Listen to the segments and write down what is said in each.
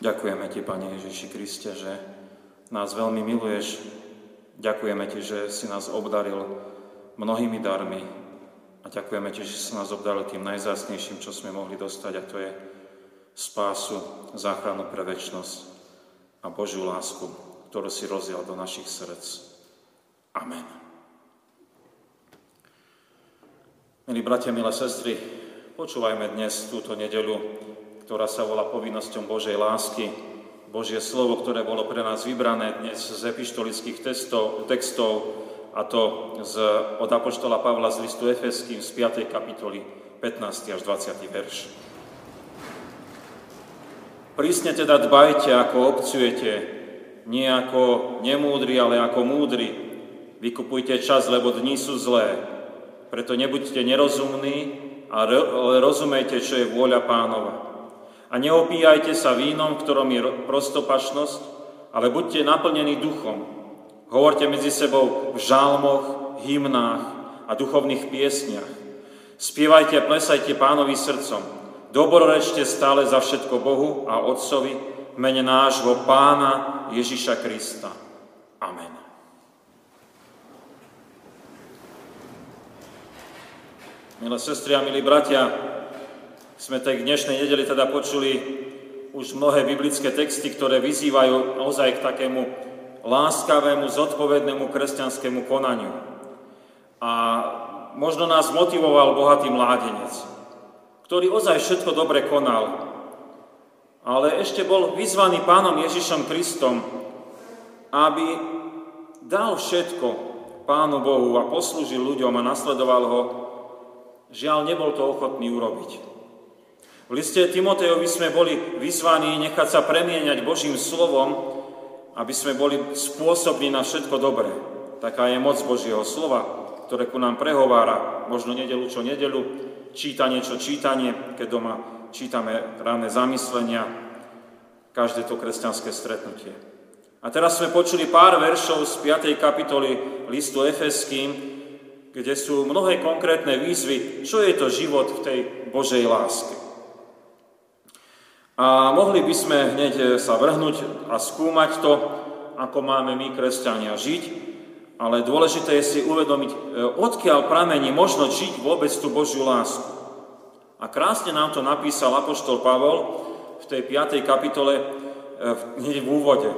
Ďakujeme Ti, Pane Ježiši Kriste, že nás veľmi miluješ. Ďakujeme Ti, že si nás obdaril mnohými darmi a ďakujeme Ti, že si nás obdaril tým najzásnejším, čo sme mohli dostať a to je spásu, záchranu pre väčnosť a Božiu lásku, ktorú si rozdiel do našich srdc. Amen. Milí bratia, milé sestry, počúvajme dnes túto nedelu, ktorá sa volá povinnosťou Božej lásky. Božie slovo, ktoré bolo pre nás vybrané dnes z epištolických textov, a to z, od Apoštola Pavla z listu Efeským z 5. kapitoly 15. až 20. verš. Prísne teda dbajte, ako obcujete, nie ako nemúdri, ale ako múdri. Vykupujte čas, lebo dní sú zlé. Preto nebuďte nerozumní, ale rozumejte, čo je vôľa pánova. A neopíjajte sa vínom, ktorom je prostopašnosť, ale buďte naplnení duchom. Hovorte medzi sebou v žálmoch, hymnách a duchovných piesniach. Spievajte a plesajte pánovi srdcom, Dobrorečte stále za všetko Bohu a Otcovi mene nášho Pána Ježiša Krista. Amen. Milé sestry a milí bratia, sme tej dnešnej nedeli teda počuli už mnohé biblické texty, ktoré vyzývajú naozaj k takému láskavému, zodpovednému kresťanskému konaniu. A možno nás motivoval bohatý mládenec ktorý ozaj všetko dobre konal, ale ešte bol vyzvaný pánom Ježišom Kristom, aby dal všetko Pánu Bohu a poslúžil ľuďom a nasledoval ho, žiaľ nebol to ochotný urobiť. V liste Timotejovi sme boli vyzvaní nechať sa premieňať Božím slovom, aby sme boli spôsobní na všetko dobré. Taká je moc Božieho slova, ktoré ku nám prehovára, možno nedelu čo nedelu, čítanie čo čítanie, keď doma čítame ranné zamyslenia, každé to kresťanské stretnutie. A teraz sme počuli pár veršov z 5. kapitoly listu Efeským, kde sú mnohé konkrétne výzvy, čo je to život v tej Božej láske. A mohli by sme hneď sa vrhnúť a skúmať to, ako máme my, kresťania, žiť, ale dôležité je si uvedomiť, e, odkiaľ pramení možno žiť vôbec tú Božiu lásku. A krásne nám to napísal Apoštol Pavol v tej 5. kapitole, e, hneď v úvode e,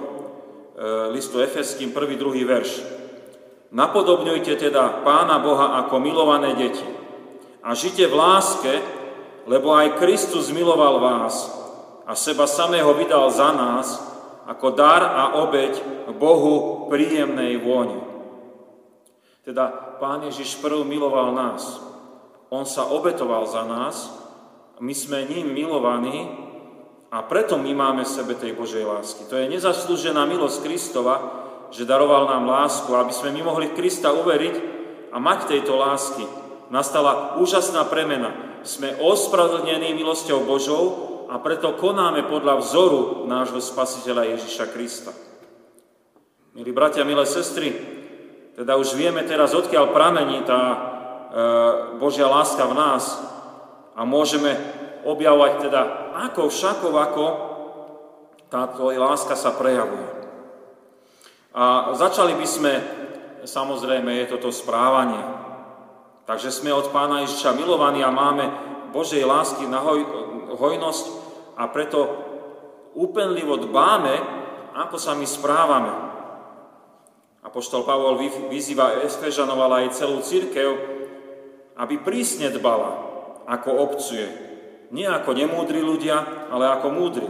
listu Efeským, prvý, druhý verš. Napodobňujte teda Pána Boha ako milované deti a žite v láske, lebo aj Kristus miloval vás a seba samého vydal za nás ako dar a obeď Bohu príjemnej vône. Teda Pán Ježiš prv miloval nás. On sa obetoval za nás, my sme ním milovaní a preto my máme v sebe tej Božej lásky. To je nezaslúžená milosť Kristova, že daroval nám lásku, aby sme my mohli Krista uveriť a mať tejto lásky. Nastala úžasná premena. Sme ospravedlnení milosťou Božou a preto konáme podľa vzoru nášho Spasiteľa Ježiša Krista. Milí bratia, milé sestry, teda už vieme teraz, odkiaľ pramení tá e, Božia láska v nás a môžeme objavovať teda, ako všakov, ako táto láska sa prejavuje. A začali by sme, samozrejme, je toto správanie. Takže sme od Pána Ježiša milovaní a máme Božej lásky na hoj, hojnosť a preto úpenlivo dbáme, ako sa my správame. Apoštol Pavol vyzýva Efežanov, ale aj celú církev, aby prísne dbala, ako obcuje. Nie ako nemúdri ľudia, ale ako múdri.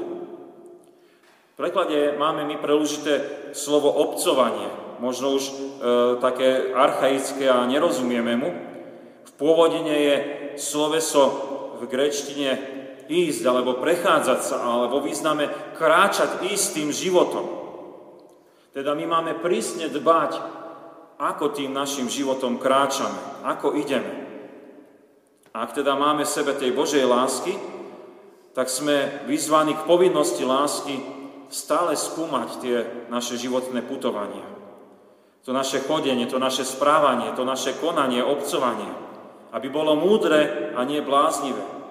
V preklade máme my prelužité slovo obcovanie, možno už e, také archaické a nerozumieme mu. V pôvodine je sloveso v grečtine ísť, alebo prechádzať sa, alebo význame kráčať istým životom. Teda my máme prísne dbať, ako tým našim životom kráčame, ako ideme. Ak teda máme v sebe tej Božej lásky, tak sme vyzvaní k povinnosti lásky stále skúmať tie naše životné putovania. To naše chodenie, to naše správanie, to naše konanie, obcovanie, aby bolo múdre a nie bláznivé.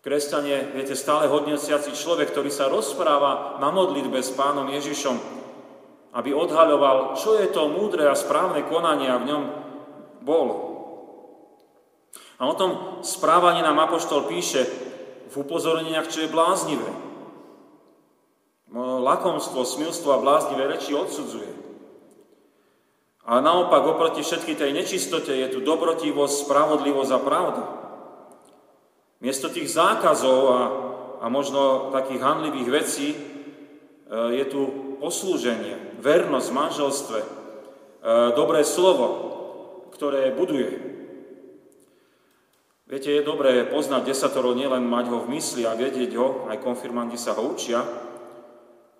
Kresťanie, viete, stále hodnociaci človek, ktorý sa rozpráva na modlitbe s pánom Ježišom, aby odhaľoval, čo je to múdre a správne konanie a v ňom bol. A o tom správaní nám Apoštol píše v upozorneniach, čo je bláznivé. Lakomstvo, smilstvo a bláznivé reči odsudzuje. A naopak, oproti všetky tej nečistote je tu dobrotivosť, spravodlivosť a pravda. Miesto tých zákazov a, a možno takých hanlivých vecí e, je tu poslúženie, vernosť v manželstve, e, dobré slovo, ktoré buduje. Viete, je dobré poznať desatoro, nielen mať ho v mysli a vedieť ho, aj konfirmandi sa ho učia,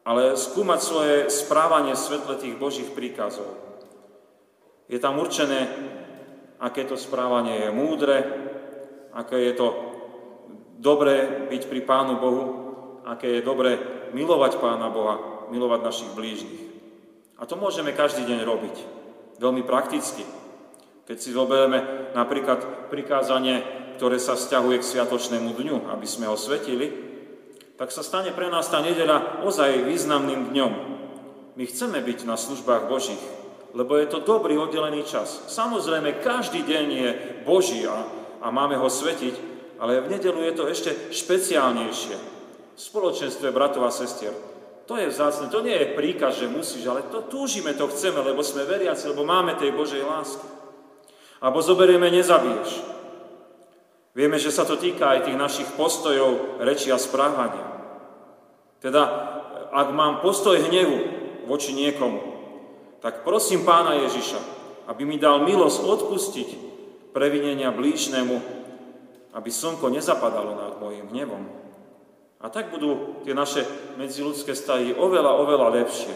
ale skúmať svoje správanie v svetle tých Božích príkazov. Je tam určené, aké to správanie je múdre, aké je to dobré byť pri Pánu Bohu, aké je dobré milovať Pána Boha, milovať našich blížnych. A to môžeme každý deň robiť. Veľmi prakticky. Keď si zoberieme napríklad prikázanie, ktoré sa vzťahuje k sviatočnému dňu, aby sme ho svetili, tak sa stane pre nás tá nedeľa ozaj významným dňom. My chceme byť na službách Božích, lebo je to dobrý oddelený čas. Samozrejme, každý deň je Boží a, a máme ho svetiť, ale v nedelu je to ešte špeciálnejšie. V spoločenstve bratov a sestier. To je vzácne, to nie je príkaz, že musíš, ale to túžime, to chceme, lebo sme veriaci, lebo máme tej Božej lásky. Alebo zoberieme, nezabiješ. Vieme, že sa to týka aj tých našich postojov, reči a správania. Teda, ak mám postoj hnevu voči niekomu, tak prosím pána Ježiša, aby mi dal milosť odpustiť previnenia blížnemu aby slnko nezapadalo nad mojim hnevom. A tak budú tie naše medziludské stavy oveľa, oveľa lepšie.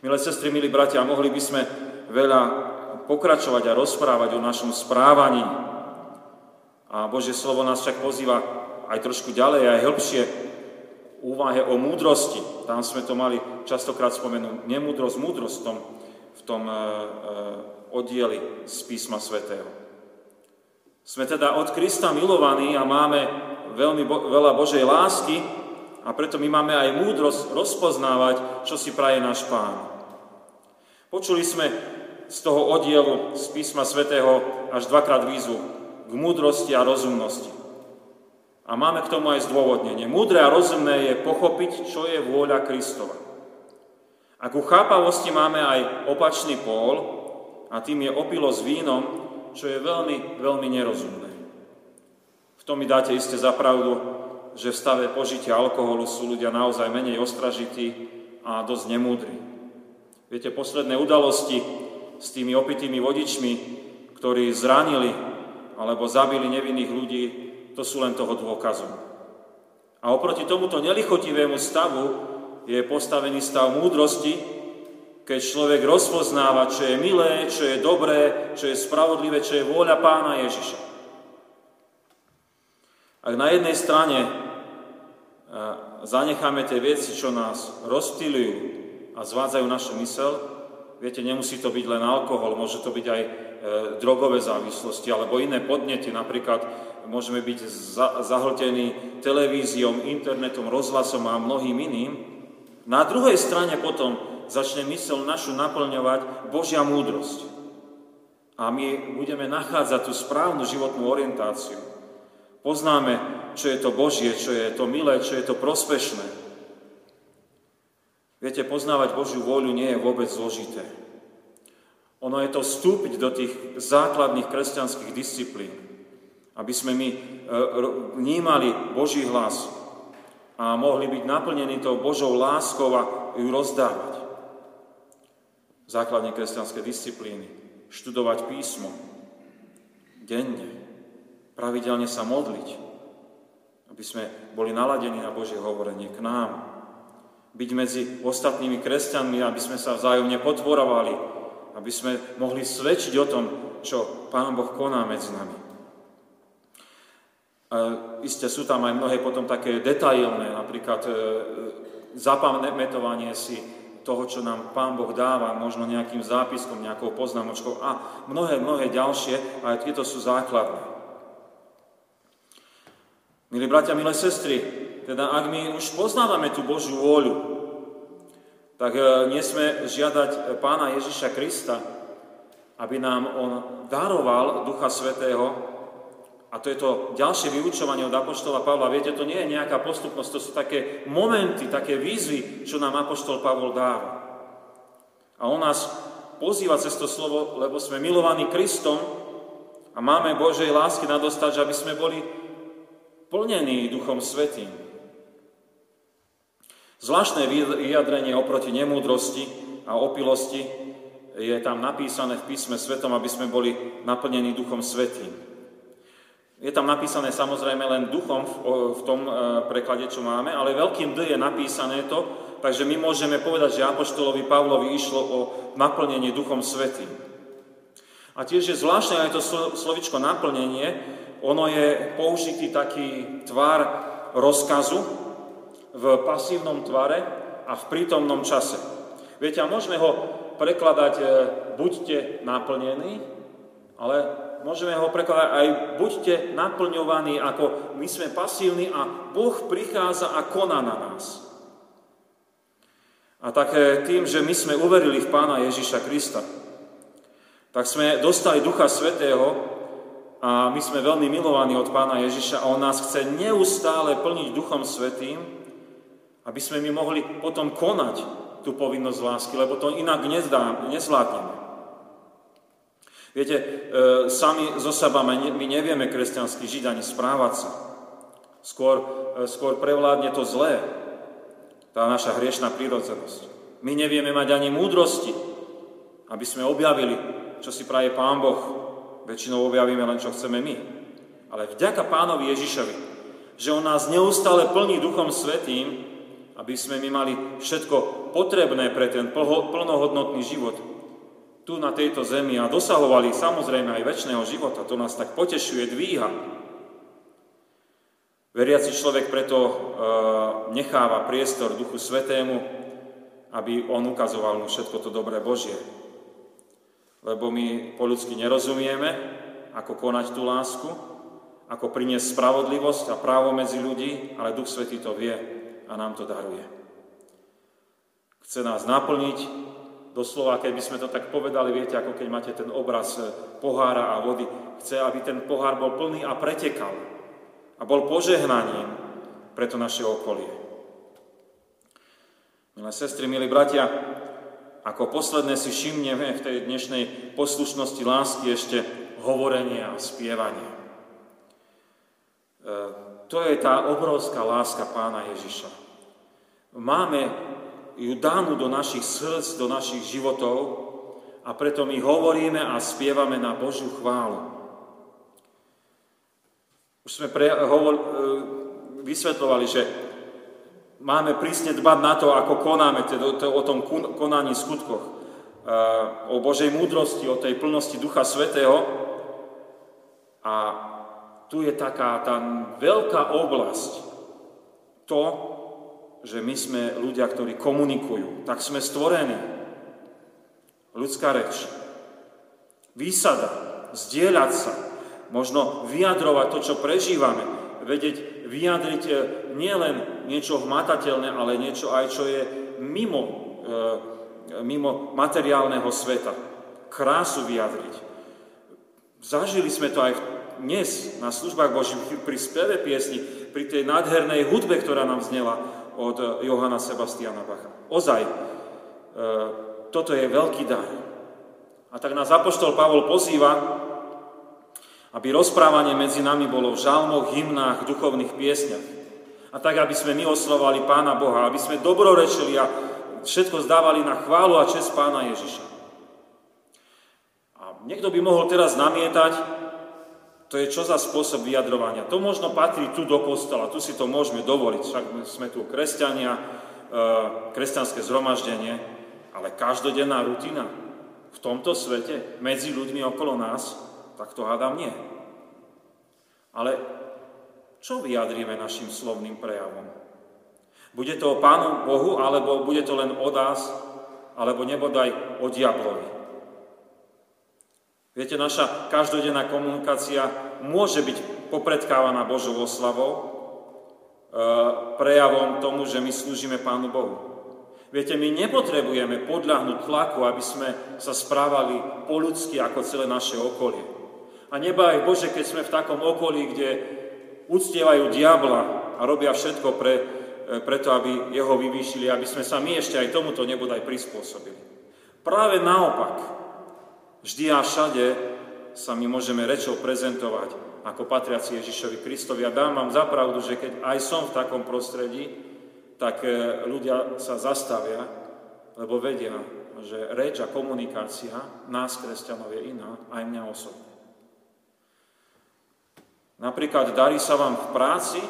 Milé sestry, milí bratia, mohli by sme veľa pokračovať a rozprávať o našom správaní. A Božie slovo nás však pozýva aj trošku ďalej, aj hĺbšie úvahe o múdrosti. Tam sme to mali častokrát spomenúť nemúdrosť, múdrosť v tom, v tom e, e, oddieli z písma svätého. Sme teda od Krista milovaní a máme veľmi bo- veľa Božej lásky a preto my máme aj múdrosť rozpoznávať, čo si praje náš Pán. Počuli sme z toho oddielu z písma svätého až dvakrát výzvu k múdrosti a rozumnosti. A máme k tomu aj zdôvodnenie. Múdre a rozumné je pochopiť, čo je vôľa Kristova. A ku chápavosti máme aj opačný pól, a tým je opilo s vínom, čo je veľmi, veľmi nerozumné. V tom mi dáte iste za pravdu, že v stave požitia alkoholu sú ľudia naozaj menej ostražití a dosť nemúdri. Viete, posledné udalosti s tými opitými vodičmi, ktorí zranili alebo zabili nevinných ľudí, to sú len toho dôkazom. A oproti tomuto nelichotivému stavu je postavený stav múdrosti, keď človek rozpoznáva, čo je milé, čo je dobré, čo je spravodlivé, čo je vôľa pána Ježiša. Ak na jednej strane zanecháme tie veci, čo nás rozptýľujú a zvádzajú našu mysel, viete, nemusí to byť len alkohol, môže to byť aj e, drogové závislosti alebo iné podnety, napríklad môžeme byť zahltení televíziou, internetom, rozhlasom a mnohým iným. Na druhej strane potom začne mysel našu naplňovať Božia múdrosť. A my budeme nachádzať tú správnu životnú orientáciu. Poznáme, čo je to Božie, čo je to milé, čo je to prospešné. Viete, poznávať Božiu vôľu nie je vôbec zložité. Ono je to vstúpiť do tých základných kresťanských disciplín, aby sme my e, vnímali Boží hlas a mohli byť naplnení tou Božou láskou a ju rozdávať základne kresťanské disciplíny, študovať písmo, denne, pravidelne sa modliť, aby sme boli naladení na Božie hovorenie k nám, byť medzi ostatnými kresťanmi, aby sme sa vzájomne potvorovali, aby sme mohli svedčiť o tom, čo Pán Boh koná medzi nami. A isté sú tam aj mnohé potom také detailné, napríklad e, zapamätovanie si toho, čo nám Pán Boh dáva, možno nejakým zápiskom, nejakou poznámočkou a mnohé, mnohé ďalšie, ale tieto sú základné. Milí bratia, milé sestry, teda ak my už poznávame tú Božiu vôľu, tak e, nesme žiadať Pána Ježiša Krista, aby nám On daroval Ducha Svetého, a to je to ďalšie vyučovanie od Apoštola Pavla. Viete, to nie je nejaká postupnosť, to sú také momenty, také výzvy, čo nám Apoštol Pavol dáva. A on nás pozýva cez to slovo, lebo sme milovaní Kristom a máme Božej lásky nadostať, aby sme boli plnení Duchom Svetým. Zvláštne vyjadrenie oproti nemúdrosti a opilosti je tam napísané v písme svetom, aby sme boli naplnení Duchom Svetým. Je tam napísané samozrejme len duchom v, tom e, preklade, čo máme, ale veľkým D je napísané to, takže my môžeme povedať, že Apoštolovi Pavlovi išlo o naplnenie Duchom Svetým. A tiež je zvláštne aj to slovičko naplnenie, ono je použitý taký tvar rozkazu v pasívnom tvare a v prítomnom čase. Viete, a môžeme ho prekladať e, buďte naplnení, ale môžeme ho prekladať aj buďte naplňovaní, ako my sme pasívni a Boh prichádza a koná na nás. A také tým, že my sme uverili v Pána Ježiša Krista, tak sme dostali Ducha Svetého a my sme veľmi milovaní od Pána Ježiša a On nás chce neustále plniť Duchom Svetým, aby sme my mohli potom konať tú povinnosť lásky, lebo to inak nezvládneme. Viete, e, sami zo seba my nevieme kresťanský žiť ani správať sa. Skôr, e, skôr prevládne to zlé, tá naša hriešná prírodzenosť. My nevieme mať ani múdrosti, aby sme objavili, čo si praje Pán Boh, väčšinou objavíme len, čo chceme my. Ale vďaka pánovi Ježišovi, že on nás neustále plní Duchom Svetým, aby sme my mali všetko potrebné pre ten plnohodnotný život tu na tejto zemi a dosahovali samozrejme aj väčšného života. To nás tak potešuje, dvíha. Veriaci človek preto e, necháva priestor Duchu Svetému, aby on ukazoval mu všetko to dobré Božie lebo my po ľudsky nerozumieme, ako konať tú lásku, ako priniesť spravodlivosť a právo medzi ľudí, ale Duch Svetý to vie a nám to daruje. Chce nás naplniť, doslova, keby sme to tak povedali, viete, ako keď máte ten obraz eh, pohára a vody, chce, aby ten pohár bol plný a pretekal a bol požehnaním pre to naše okolie. Milé sestry, milí bratia, ako posledné si všimneme v tej dnešnej poslušnosti lásky ešte hovorenie a spievanie. E, to je tá obrovská láska pána Ježiša. Máme ju danú do našich srdc, do našich životov a preto my hovoríme a spievame na Božiu chválu. Už sme pre, hovor, e, vysvetlovali, že máme prísne dbať na to, ako konáme, teda o tom konaní skutkoch, eh, o Božej múdrosti, o tej plnosti Ducha Svetého. A tu je taká tá veľká oblasť, to, že my sme ľudia, ktorí komunikujú, tak sme stvorení. Ľudská reč, výsada, zdieľať sa, možno vyjadrovať to, čo prežívame, vedieť vyjadriť eh, nielen niečo hmatateľné, ale niečo aj, čo je mimo, eh, mimo materiálneho sveta. Krásu vyjadriť. Zažili sme to aj dnes na službách Božím pri speve piesni, pri tej nádhernej hudbe, ktorá nám znela od Johana Sebastiana Bacha. Ozaj, toto je veľký dar. A tak nás Apoštol Pavol pozýva, aby rozprávanie medzi nami bolo v žalmoch, hymnách, duchovných piesňach. A tak, aby sme my oslovali Pána Boha, aby sme dobrorečili a všetko zdávali na chválu a čest Pána Ježiša. A niekto by mohol teraz namietať, to je čo za spôsob vyjadrovania. To možno patrí tu do kostola, tu si to môžeme dovoliť, však sme tu kresťania, e, kresťanské zhromaždenie, ale každodenná rutina v tomto svete, medzi ľuďmi okolo nás, tak to hádam nie. Ale čo vyjadríme našim slovným prejavom? Bude to o Pánu Bohu, alebo bude to len o nás, alebo nebodaj o diablovi? Viete, naša každodenná komunikácia môže byť popredkávaná Božou oslavou, prejavom tomu, že my slúžime Pánu Bohu. Viete, my nepotrebujeme podľahnúť tlaku, aby sme sa správali po ľudsky ako celé naše okolie. A nebaj Bože, keď sme v takom okolí, kde uctievajú diabla a robia všetko pre, preto, aby jeho vyvýšili, aby sme sa my ešte aj tomuto nebodaj prispôsobili. Práve naopak, vždy a všade sa my môžeme rečou prezentovať ako patriaci Ježišovi Kristovi. A dám vám zapravdu, že keď aj som v takom prostredí, tak e, ľudia sa zastavia, lebo vedia, že reč a komunikácia nás, kresťanov, je iná, aj mňa osobne. Napríklad darí sa vám v práci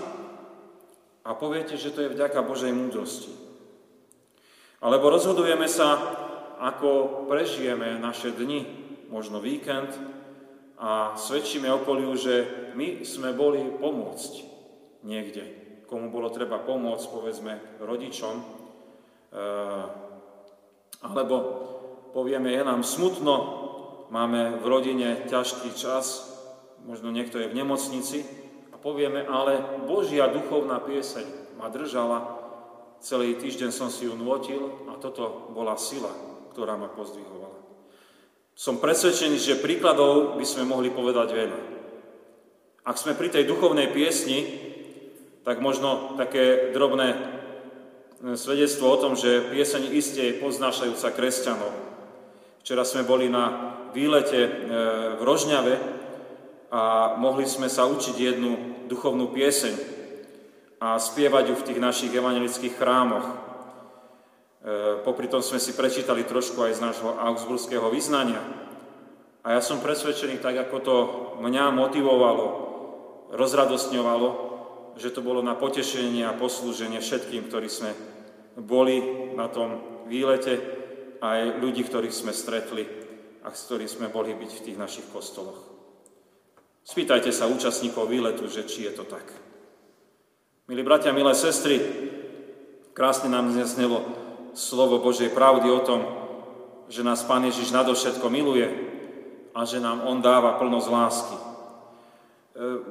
a poviete, že to je vďaka Božej múdrosti. Alebo rozhodujeme sa, ako prežijeme naše dni, možno víkend, a svedčíme okoliu, že my sme boli pomôcť niekde. Komu bolo treba pomôcť, povedzme, rodičom. E, alebo povieme, je nám smutno, máme v rodine ťažký čas, možno niekto je v nemocnici a povieme, ale Božia duchovná pieseň ma držala, celý týždeň som si ju nôtil a toto bola sila, ktorá ma pozdvihovala. Som presvedčený, že príkladov by sme mohli povedať veľa. Ak sme pri tej duchovnej piesni, tak možno také drobné e, svedectvo o tom, že pieseň iste je poznášajúca kresťanov. Včera sme boli na výlete e, v Rožňave a mohli sme sa učiť jednu duchovnú pieseň a spievať ju v tých našich evangelických chrámoch. E, popri tom sme si prečítali trošku aj z nášho augsburského vyznania. A ja som presvedčený, tak ako to mňa motivovalo, rozradostňovalo, že to bolo na potešenie a poslúženie všetkým, ktorí sme boli na tom výlete, aj ľudí, ktorých sme stretli a s ktorými sme boli byť v tých našich kostoloch. Spýtajte sa účastníkov výletu, že či je to tak. Milí bratia, milé sestry, krásne nám znelo slovo Božej pravdy o tom, že nás Pán Ježiš nadovšetko miluje a že nám On dáva plnosť lásky. E,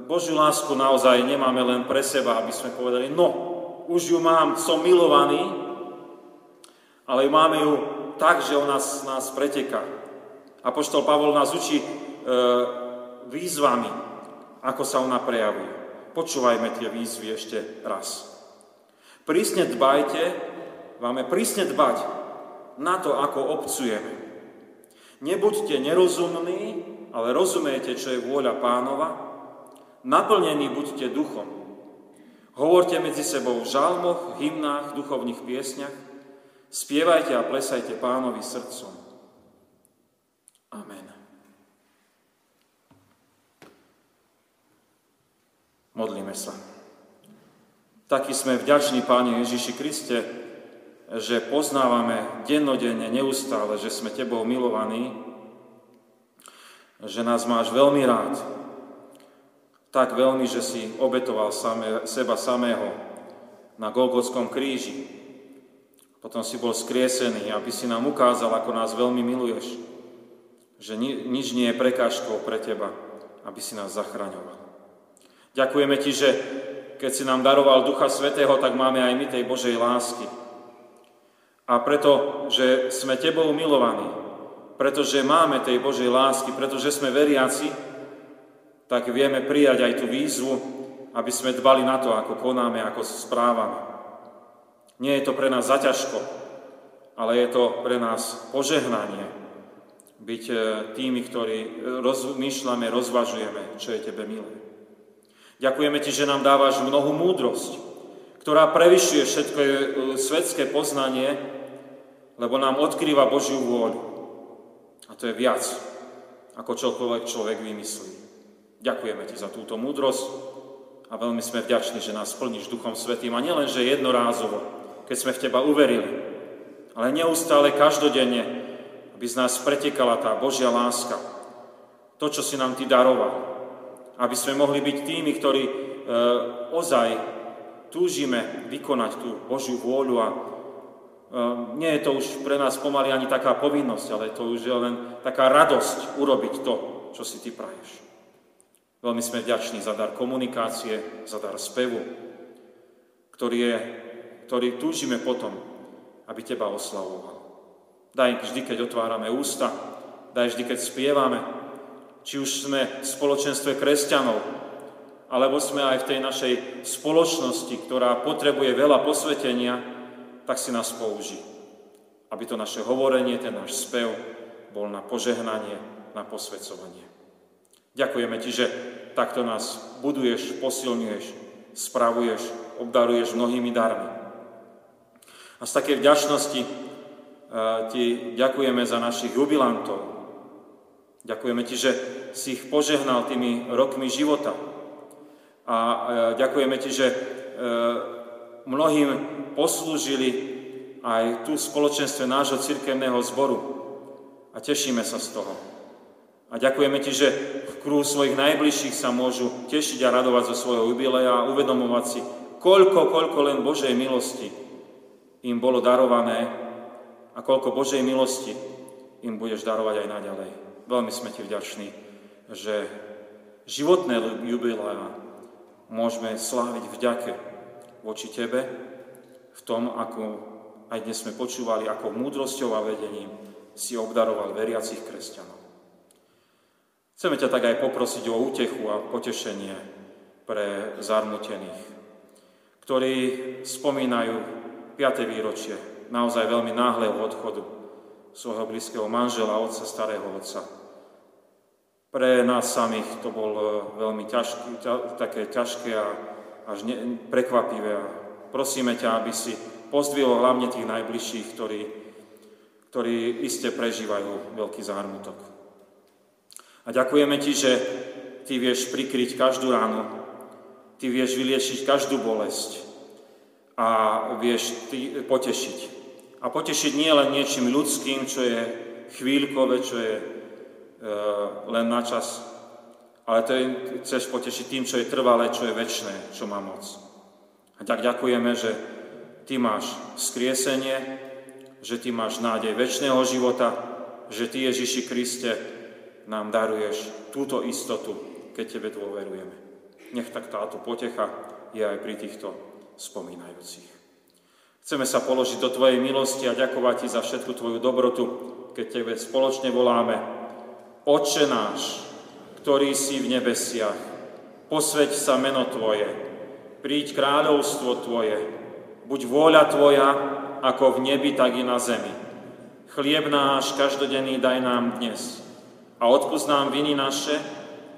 Božiu lásku naozaj nemáme len pre seba, aby sme povedali, no, už ju mám, som milovaný, ale máme ju tak, že ona nás, nás preteká. Apoštol Pavol nás učí e, výzvami, ako sa ona prejavuje. Počúvajme tie výzvy ešte raz. Prísne dbajte, Máme prísne dbať na to, ako obcujeme. Nebuďte nerozumní, ale rozumejte, čo je vôľa pánova. Naplnení buďte duchom. Hovorte medzi sebou v žalmoch, hymnách, duchovných piesňach. Spievajte a plesajte pánovi srdcom. Amen. Modlíme sa. Taký sme vďační Páne Ježiši Kriste, že poznávame dennodenne, neustále, že sme Tebou milovaní, že nás máš veľmi rád. Tak veľmi, že si obetoval same, seba samého na Golgotskom kríži. Potom si bol skriesený, aby si nám ukázal, ako nás veľmi miluješ. Že ni, nič nie je prekážkou pre Teba, aby si nás zachraňoval. Ďakujeme Ti, že keď si nám daroval Ducha Svetého, tak máme aj my tej Božej lásky a preto, že sme Tebou milovaní, pretože máme tej Božej lásky, pretože sme veriaci, tak vieme prijať aj tú výzvu, aby sme dbali na to, ako konáme, ako správame. Nie je to pre nás zaťažko, ale je to pre nás požehnanie byť e, tými, ktorí rozmýšľame, rozvažujeme, čo je Tebe milé. Ďakujeme Ti, že nám dávaš mnohú múdrosť, ktorá prevyšuje všetko e, svetské poznanie, lebo nám odkrýva Božiu vôľu. A to je viac, ako čokoľvek človek vymyslí. Ďakujeme Ti za túto múdrosť a veľmi sme vďační, že nás splníš Duchom Svetým. A nielen, že jednorázovo, keď sme v Teba uverili, ale neustále, každodenne, aby z nás pretekala tá Božia láska. To, čo si nám Ty daroval. Aby sme mohli byť tými, ktorí e, ozaj túžime vykonať tú Božiu vôľu a Ehm, nie je to už pre nás pomaly ani taká povinnosť, ale to už je len taká radosť urobiť to, čo si ty praješ. Veľmi sme vďační za dar komunikácie, za dar spevu. ktorý, je, ktorý túžime potom, aby Teba oslavoval. Daj vždy, keď otvárame ústa, daj vždy, keď spievame, či už sme v spoločenstve kresťanov, alebo sme aj v tej našej spoločnosti, ktorá potrebuje veľa posvetenia, tak si nás použí. Aby to naše hovorenie, ten náš spev bol na požehnanie, na posvedcovanie. Ďakujeme Ti, že takto nás buduješ, posilňuješ, spravuješ, obdaruješ mnohými darmi. A z takej vďačnosti e, Ti ďakujeme za našich jubilantov. Ďakujeme Ti, že si ich požehnal tými rokmi života, a ďakujeme Ti, že e, mnohým poslúžili aj tu v spoločenstve nášho cirkevného zboru. A tešíme sa z toho. A ďakujeme Ti, že v kruhu svojich najbližších sa môžu tešiť a radovať zo svojho jubileja a uvedomovať si, koľko, koľko len Božej milosti im bolo darované a koľko Božej milosti im budeš darovať aj naďalej. Veľmi sme Ti vďační, že životné jubilea môžeme sláviť vďake voči Tebe v tom, ako aj dnes sme počúvali, ako múdrosťou a vedením si obdaroval veriacich kresťanov. Chceme ťa tak aj poprosiť o útechu a potešenie pre zarmutených, ktorí spomínajú 5. výročie naozaj veľmi náhleho odchodu svojho blízkeho manžela, otca, starého otca, pre nás samých to bol e, veľmi ťažký, ťa, také ťažké a až ne, prekvapivé. A prosíme ťa, aby si pozdvihol hlavne tých najbližších, ktorí, ktorí iste prežívajú veľký zármutok. A ďakujeme ti, že ty vieš prikryť každú ránu, ty vieš vyliešiť každú bolesť a vieš ty potešiť. A potešiť nie len niečím ľudským, čo je chvíľkové, čo je len na čas, ale to je, chceš potešiť tým, čo je trvalé, čo je väčšné, čo má moc. A tak ďakujeme, že Ty máš skriesenie, že Ty máš nádej väčšného života, že Ty, Ježiši Kriste, nám daruješ túto istotu, keď Tebe dôverujeme. Nech tak táto potecha je aj pri týchto spomínajúcich. Chceme sa položiť do Tvojej milosti a ďakovať Ti za všetku Tvoju dobrotu, keď Tebe spoločne voláme Oče náš, ktorý si v nebesiach, posveď sa meno Tvoje, príď kráľovstvo Tvoje, buď vôľa Tvoja, ako v nebi, tak i na zemi. Chlieb náš každodenný daj nám dnes a odpúsť nám viny naše,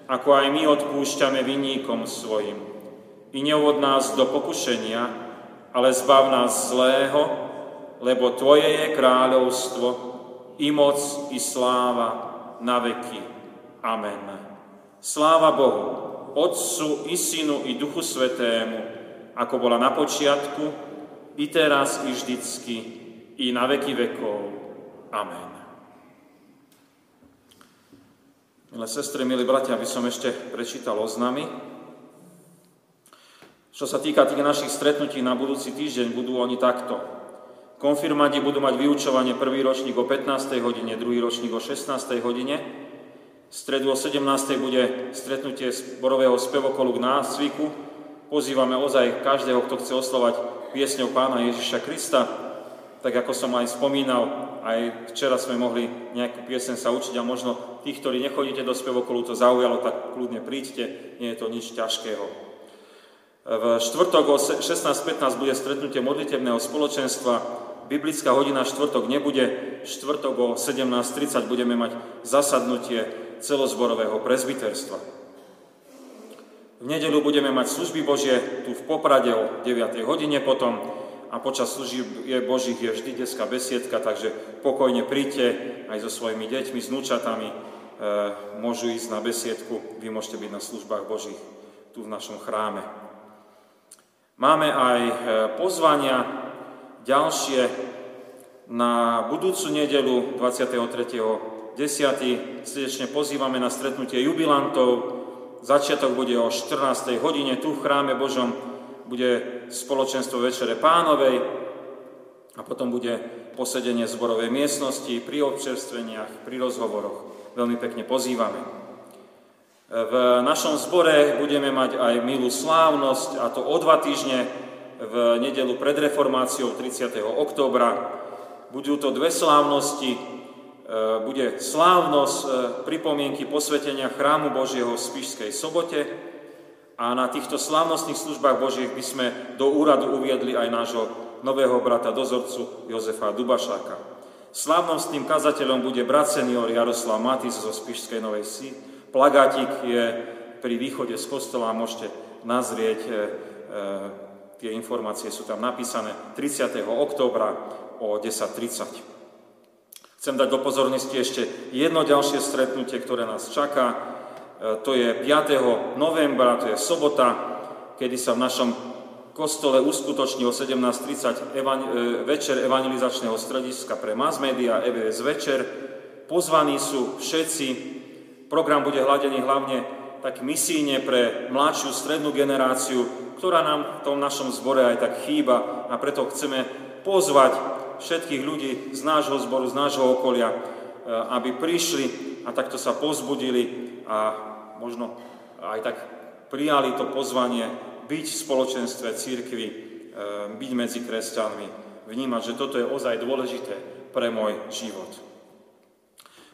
ako aj my odpúšťame vinníkom svojim. I neuvod nás do pokušenia, ale zbav nás zlého, lebo Tvoje je kráľovstvo, i moc, i sláva, na veky. Amen. Sláva Bohu, Otcu i Synu i Duchu Svetému, ako bola na počiatku, i teraz, i vždycky, i na veky vekov. Amen. Milé sestry, milí bratia, aby som ešte prečítal oznamy. Čo sa týka tých našich stretnutí na budúci týždeň, budú oni takto. Konfirmandi budú mať vyučovanie prvý ročník o 15. hodine, druhý ročník o 16. hodine. V stredu o 17. bude stretnutie zborového spevokolu k nácviku. Pozývame ozaj každého, kto chce oslovať piesňou pána Ježiša Krista. Tak ako som aj spomínal, aj včera sme mohli nejakú piesen sa učiť a možno tých, ktorí nechodíte do spevokolu, to zaujalo, tak kľudne príďte, nie je to nič ťažkého. V štvrtok o 16.15 bude stretnutie modlitebného spoločenstva biblická hodina štvrtok nebude, štvrtok o 17.30 budeme mať zasadnutie celozborového prezbiterstva. V nedeľu budeme mať služby Božie tu v Poprade o 9. hodine potom a počas služieb Božích je vždy detská besiedka, takže pokojne príďte aj so svojimi deťmi, s núčatami, e, môžu ísť na besiedku, vy môžete byť na službách Božích tu v našom chráme. Máme aj e, pozvania ďalšie na budúcu nedelu 23.10. Srdečne pozývame na stretnutie jubilantov. Začiatok bude o 14. hodine. Tu v chráme Božom bude spoločenstvo Večere Pánovej a potom bude posedenie zborovej miestnosti pri občerstveniach, pri rozhovoroch. Veľmi pekne pozývame. V našom zbore budeme mať aj milú slávnosť a to o dva týždne v nedelu pred reformáciou 30. októbra. Budú to dve slávnosti. E, bude slávnosť e, pripomienky posvetenia chrámu Božieho v Spišskej sobote a na týchto slávnostných službách Božích by sme do úradu uviedli aj nášho nového brata dozorcu Jozefa Dubašáka. Slávnostným kazateľom bude brat senior Jaroslav Matis zo Spišskej Novej Si. Plagátik je pri východe z kostola, môžete nazrieť e, Tie informácie sú tam napísané 30. októbra o 10.30. Chcem dať do pozornosti ešte jedno ďalšie stretnutie, ktoré nás čaká. E, to je 5. novembra, to je sobota, kedy sa v našom kostole uskutoční o 17.30 evan- e, večer evangelizačného strediska pre mass media EVS večer. Pozvaní sú všetci. Program bude hladený hlavne tak misíne pre mladšiu strednú generáciu, ktorá nám v tom našom zbore aj tak chýba a preto chceme pozvať všetkých ľudí z nášho zboru, z nášho okolia, e, aby prišli a takto sa pozbudili a možno aj tak prijali to pozvanie byť v spoločenstve církvy, e, byť medzi kresťanmi, vnímať, že toto je ozaj dôležité pre môj život.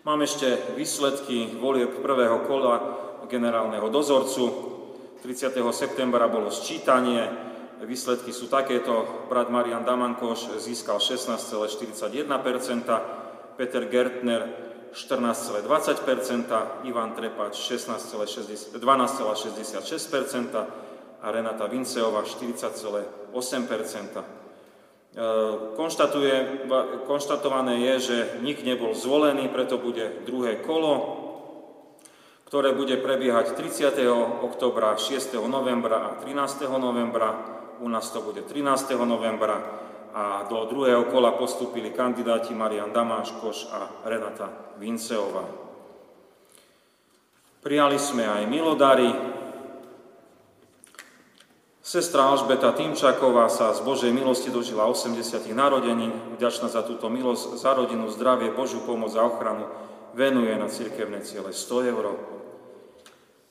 Mám ešte výsledky volieb prvého kola generálneho dozorcu. 30. septembra bolo sčítanie, výsledky sú takéto. Brat Marian Damankoš získal 16,41%, Peter Gertner 14,20%, Ivan Trepač 12,66% a Renata Vinceová 40,8%. Konštatuje, konštatované je, že nik nebol zvolený, preto bude druhé kolo ktoré bude prebiehať 30. oktobra, 6. novembra a 13. novembra. U nás to bude 13. novembra a do druhého kola postúpili kandidáti Marian Damáškoš a Renata Vinceová. Prijali sme aj milodary. Sestra Alžbeta Týmčaková sa z Božej milosti dožila 80. narodení. Vďačná za túto milosť, za rodinu, zdravie, Božiu pomoc a ochranu venuje na cirkevné ciele 100 eur.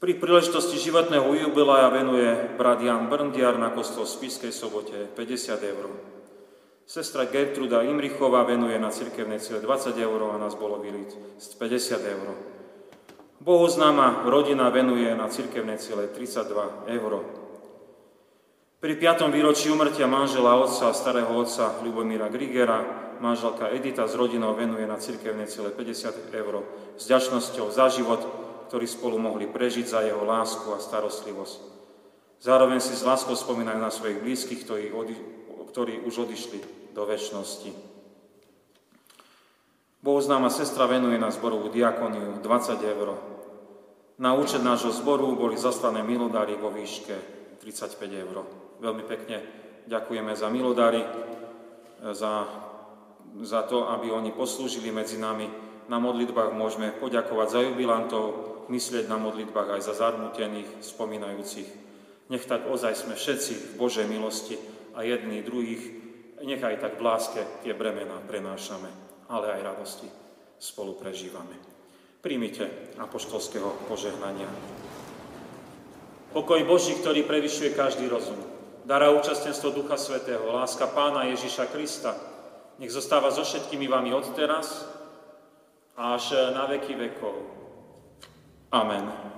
Pri príležitosti životného jubilaja venuje brat Jan Brndiar na kostol v Spiskej sobote 50 eur. Sestra Gertruda Imrichová venuje na cirkevnej cíle 20 eur a nás bolo vyliť 50 eur. Bohoznáma rodina venuje na cirkevnej cíle 32 eur. Pri 5. výročí umrtia manžela otca, starého otca Ľubomíra Grigera, manželka Edita s rodinou venuje na cirkevnej cíle 50 eur s ďačnosťou za život, ktorí spolu mohli prežiť za jeho lásku a starostlivosť. Zároveň si s láskou spomínajú na svojich blízkych, ktorí, odi, ktorí už odišli do väčšnosti. Bohoznáma sestra venuje na zborovú diakoniu 20 eur. Na účet nášho zboru boli zaslané milodary vo výške 35 eur. Veľmi pekne ďakujeme za milodary, za, za to, aby oni poslúžili medzi nami. Na modlitbách môžeme poďakovať za jubilantov, myslieť na modlitbách aj za zarmutených, spomínajúcich. Nech tak ozaj sme všetci v Božej milosti a jedný druhých, nechaj tak v láske tie bremená prenášame, ale aj radosti spolu prežívame. Príjmite apoštolského požehnania. Pokoj Boží, ktorý prevyšuje každý rozum, dara účastenstvo Ducha Svetého, láska Pána Ježiša Krista, nech zostáva so všetkými vami od teraz až na veky vekov. Amen.